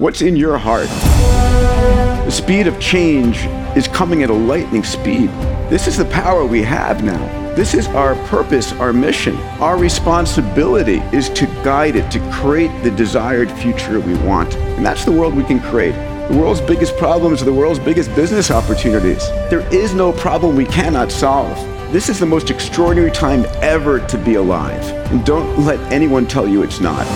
What's in your heart? The speed of change is coming at a lightning speed. This is the power we have now. This is our purpose, our mission. Our responsibility is to guide it, to create the desired future we want. And that's the world we can create. The world's biggest problems are the world's biggest business opportunities. There is no problem we cannot solve. This is the most extraordinary time ever to be alive. And don't let anyone tell you it's not.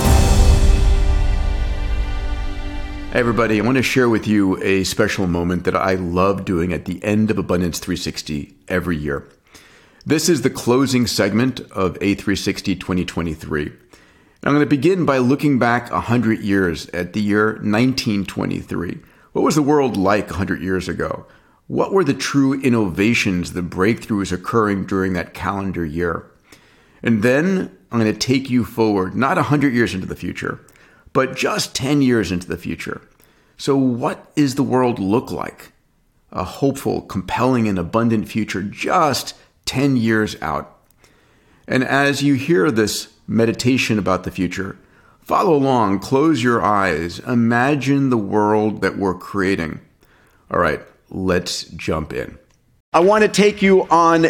Everybody, I want to share with you a special moment that I love doing at the end of Abundance 360 every year. This is the closing segment of A360 2023. I'm going to begin by looking back 100 years at the year 1923. What was the world like 100 years ago? What were the true innovations, the breakthroughs occurring during that calendar year? And then I'm going to take you forward, not 100 years into the future, but just 10 years into the future. So, what does the world look like? A hopeful, compelling, and abundant future just 10 years out. And as you hear this meditation about the future, follow along, close your eyes, imagine the world that we're creating. All right, let's jump in. I want to take you on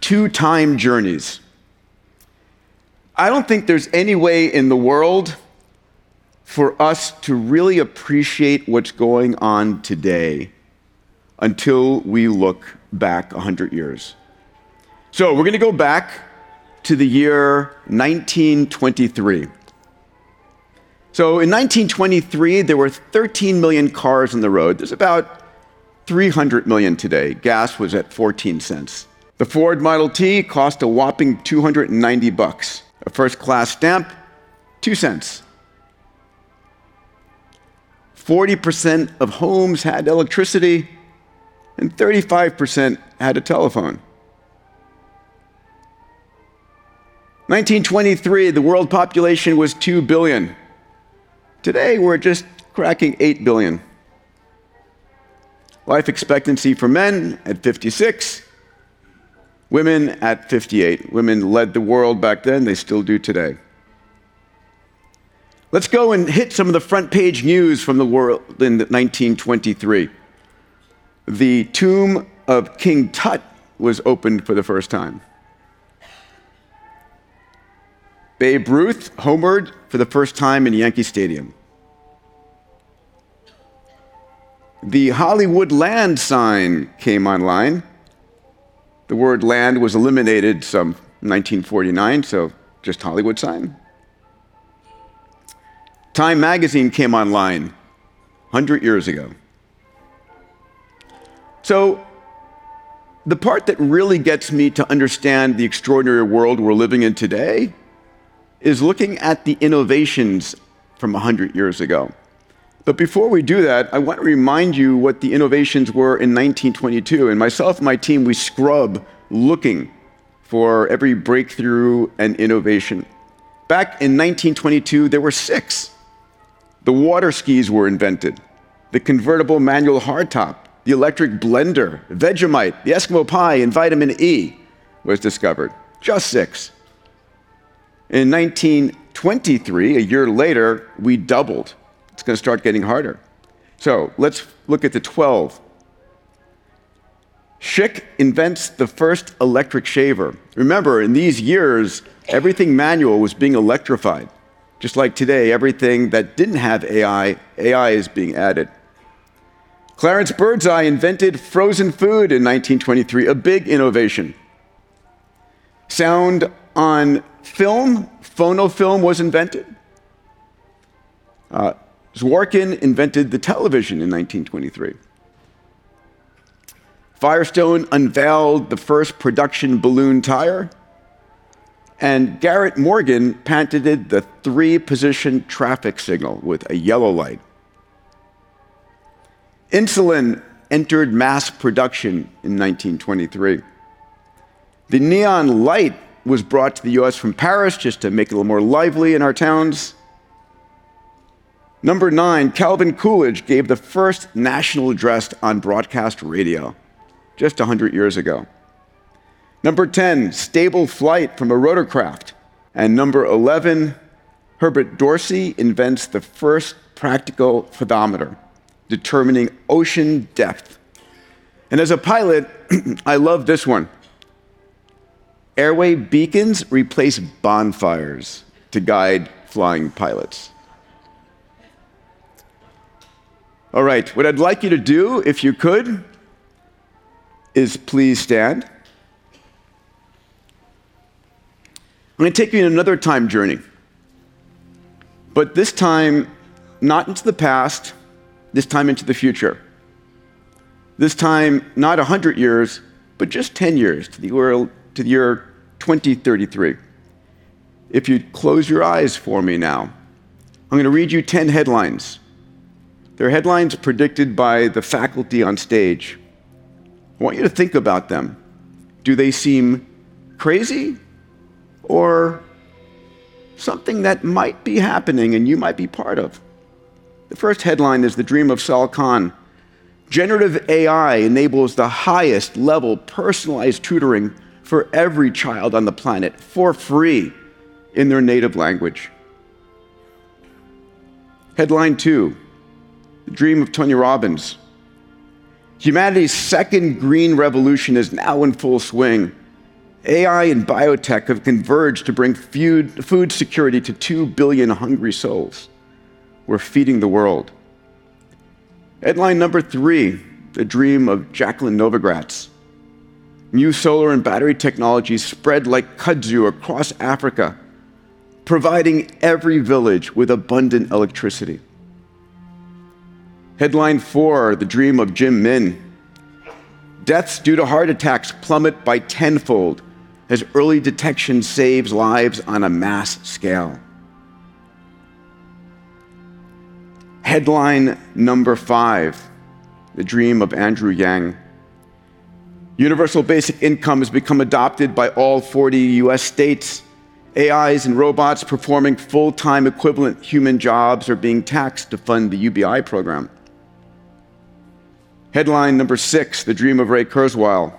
two time journeys. I don't think there's any way in the world for us to really appreciate what's going on today until we look back 100 years. So we're going to go back to the year 1923. So in 1923, there were 13 million cars on the road. There's about 300 million today. Gas was at 14 cents. The Ford Model T cost a whopping 290 bucks. A first class stamp, 2 cents. 40% of homes had electricity, and 35% had a telephone. 1923, the world population was 2 billion. Today, we're just cracking 8 billion. Life expectancy for men at 56, women at 58. Women led the world back then, they still do today. Let's go and hit some of the front page news from the world in 1923. The tomb of King Tut was opened for the first time. Babe Ruth homered for the first time in Yankee Stadium. The Hollywood land sign came online. The word land was eliminated some 1949, so just Hollywood sign. Time magazine came online 100 years ago. So, the part that really gets me to understand the extraordinary world we're living in today is looking at the innovations from 100 years ago. But before we do that, I want to remind you what the innovations were in 1922. And myself and my team, we scrub looking for every breakthrough and innovation. Back in 1922, there were six. The water skis were invented, the convertible manual hardtop, the electric blender, Vegemite, the Eskimo pie, and vitamin E was discovered. Just six. In 1923, a year later, we doubled. It's going to start getting harder. So let's look at the 12. Schick invents the first electric shaver. Remember, in these years, everything manual was being electrified. Just like today, everything that didn't have AI, AI is being added. Clarence Birdseye invented frozen food in 1923, a big innovation. Sound on film, phonofilm was invented. Uh, Zworykin invented the television in 1923. Firestone unveiled the first production balloon tire. And Garrett Morgan patented the three position traffic signal with a yellow light. Insulin entered mass production in 1923. The neon light was brought to the US from Paris just to make it a little more lively in our towns. Number nine, Calvin Coolidge gave the first national address on broadcast radio just 100 years ago. Number 10, stable flight from a rotorcraft. And number 11, Herbert Dorsey invents the first practical fathometer, determining ocean depth. And as a pilot, I love this one. Airway beacons replace bonfires to guide flying pilots. All right, what I'd like you to do, if you could, is please stand. Going to take you in another time journey. But this time, not into the past, this time into the future. This time, not 100 years, but just 10 years to the, world, to the year 2033. If you'd close your eyes for me now, I'm going to read you 10 headlines. They're headlines predicted by the faculty on stage. I want you to think about them. Do they seem crazy or something that might be happening and you might be part of? The first headline is The Dream of Sal Khan. Generative AI enables the highest level personalized tutoring for every child on the planet for free in their native language. Headline two The Dream of Tony Robbins. Humanity's second green revolution is now in full swing. AI and biotech have converged to bring food, security to 2 billion hungry souls. We're feeding the world. Headline number three The Dream of Jacqueline Novogratz. New solar and battery technologies spread like kudzu across Africa, providing every village with abundant electricity. Headline four The Dream of Jim Min. Deaths due to heart attacks plummet by tenfold as early detection saves lives on a mass scale. Headline number five The Dream of Andrew Yang. Universal basic income has become adopted by all 40 US states. AIs and robots performing full time equivalent human jobs are being taxed to fund the UBI program. Headline number six The Dream of Ray Kurzweil.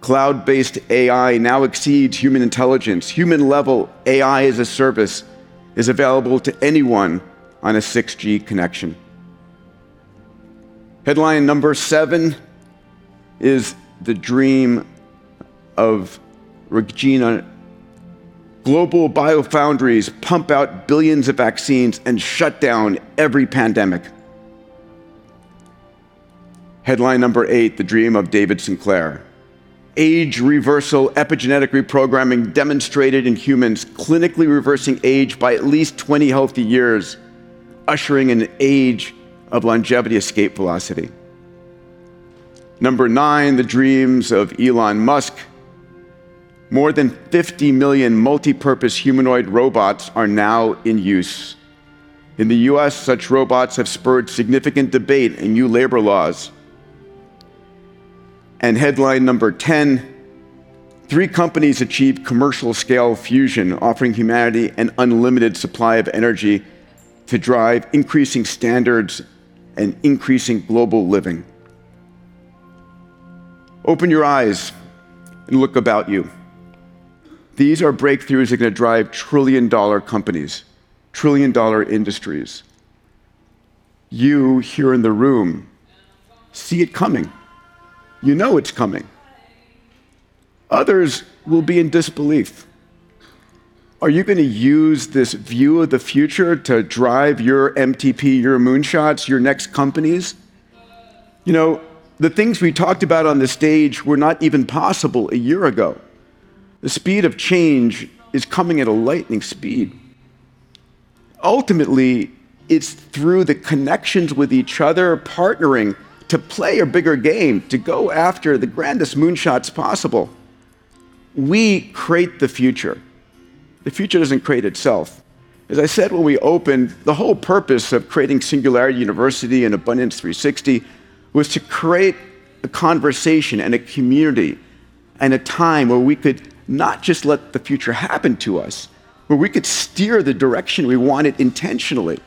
Cloud based AI now exceeds human intelligence. Human level AI as a service is available to anyone on a 6G connection. Headline number seven is The Dream of Regina. Global biofoundries pump out billions of vaccines and shut down every pandemic. Headline number eight The Dream of David Sinclair. Age reversal epigenetic reprogramming demonstrated in humans, clinically reversing age by at least 20 healthy years, ushering an age of longevity escape velocity. Number nine, the dreams of Elon Musk. More than 50 million multi purpose humanoid robots are now in use. In the US, such robots have spurred significant debate in new labor laws. And headline number 10 Three companies achieved commercial scale fusion, offering humanity an unlimited supply of energy to drive increasing standards and increasing global living. Open your eyes and look about you. These are breakthroughs that are going to drive trillion dollar companies, trillion dollar industries. You here in the room see it coming. You know it's coming. Others will be in disbelief. Are you going to use this view of the future to drive your MTP, your moonshots, your next companies? You know, the things we talked about on the stage were not even possible a year ago. The speed of change is coming at a lightning speed. Ultimately, it's through the connections with each other, partnering to play a bigger game, to go after the grandest moonshots possible. We create the future. The future doesn't create itself. As I said when we opened, the whole purpose of creating Singularity University and Abundance 360 was to create a conversation and a community and a time where we could not just let the future happen to us, where we could steer the direction we wanted intentionally.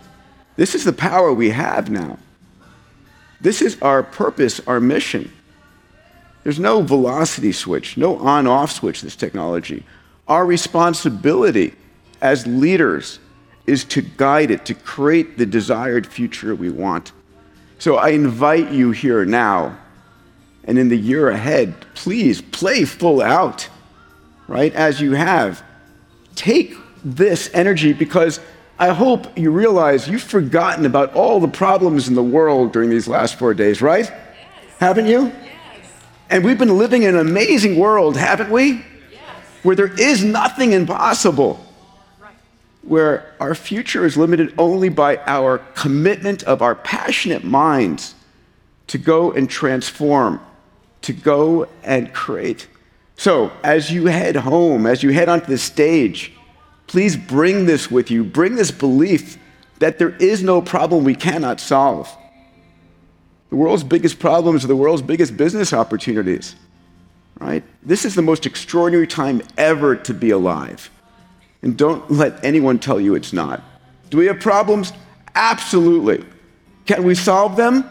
This is the power we have now. This is our purpose, our mission. There's no velocity switch, no on off switch, this technology. Our responsibility as leaders, is to guide it, to create the desired future we want. So I invite you here now and in the year ahead, please play full out, right, as you have. Take this energy because I hope you realize you've forgotten about all the problems in the world during these last four days, right? Yes. Haven't you? Yes. And we've been living in an amazing world, haven't we? Yes. Where there is nothing impossible. Right. Where our future is limited only by our commitment of our passionate minds to go and transform, to go and create. So, as you head home, as you head onto the stage, Please bring this with you. Bring this belief that there is no problem we cannot solve. The world's biggest problems are the world's biggest business opportunities. Right? This is the most extraordinary time ever to be alive. And don't let anyone tell you it's not. Do we have problems? Absolutely. Can we solve them?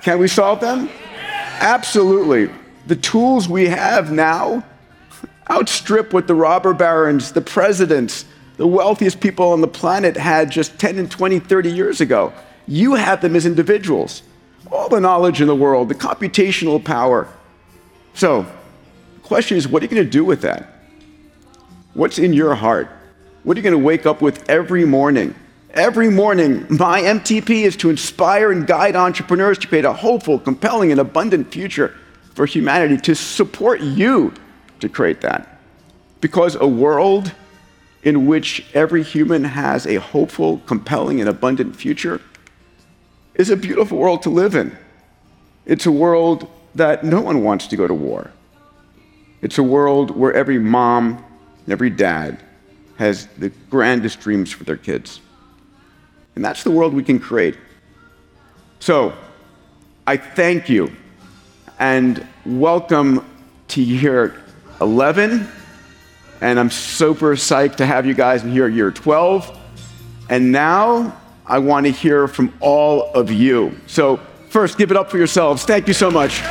Can we solve them? Absolutely. The tools we have now outstrip what the robber barons, the presidents, the wealthiest people on the planet had just 10 and 20, 30 years ago. You have them as individuals. All the knowledge in the world, the computational power. So, the question is what are you going to do with that? What's in your heart? What are you going to wake up with every morning? Every morning, my MTP is to inspire and guide entrepreneurs to create a hopeful, compelling, and abundant future for humanity, to support you to create that. Because a world in which every human has a hopeful, compelling, and abundant future is a beautiful world to live in. It's a world that no one wants to go to war. It's a world where every mom and every dad has the grandest dreams for their kids. And that's the world we can create. So, I thank you and welcome to your 11. And I'm super psyched to have you guys in here year 12. And now I want to hear from all of you. So, first, give it up for yourselves. Thank you so much.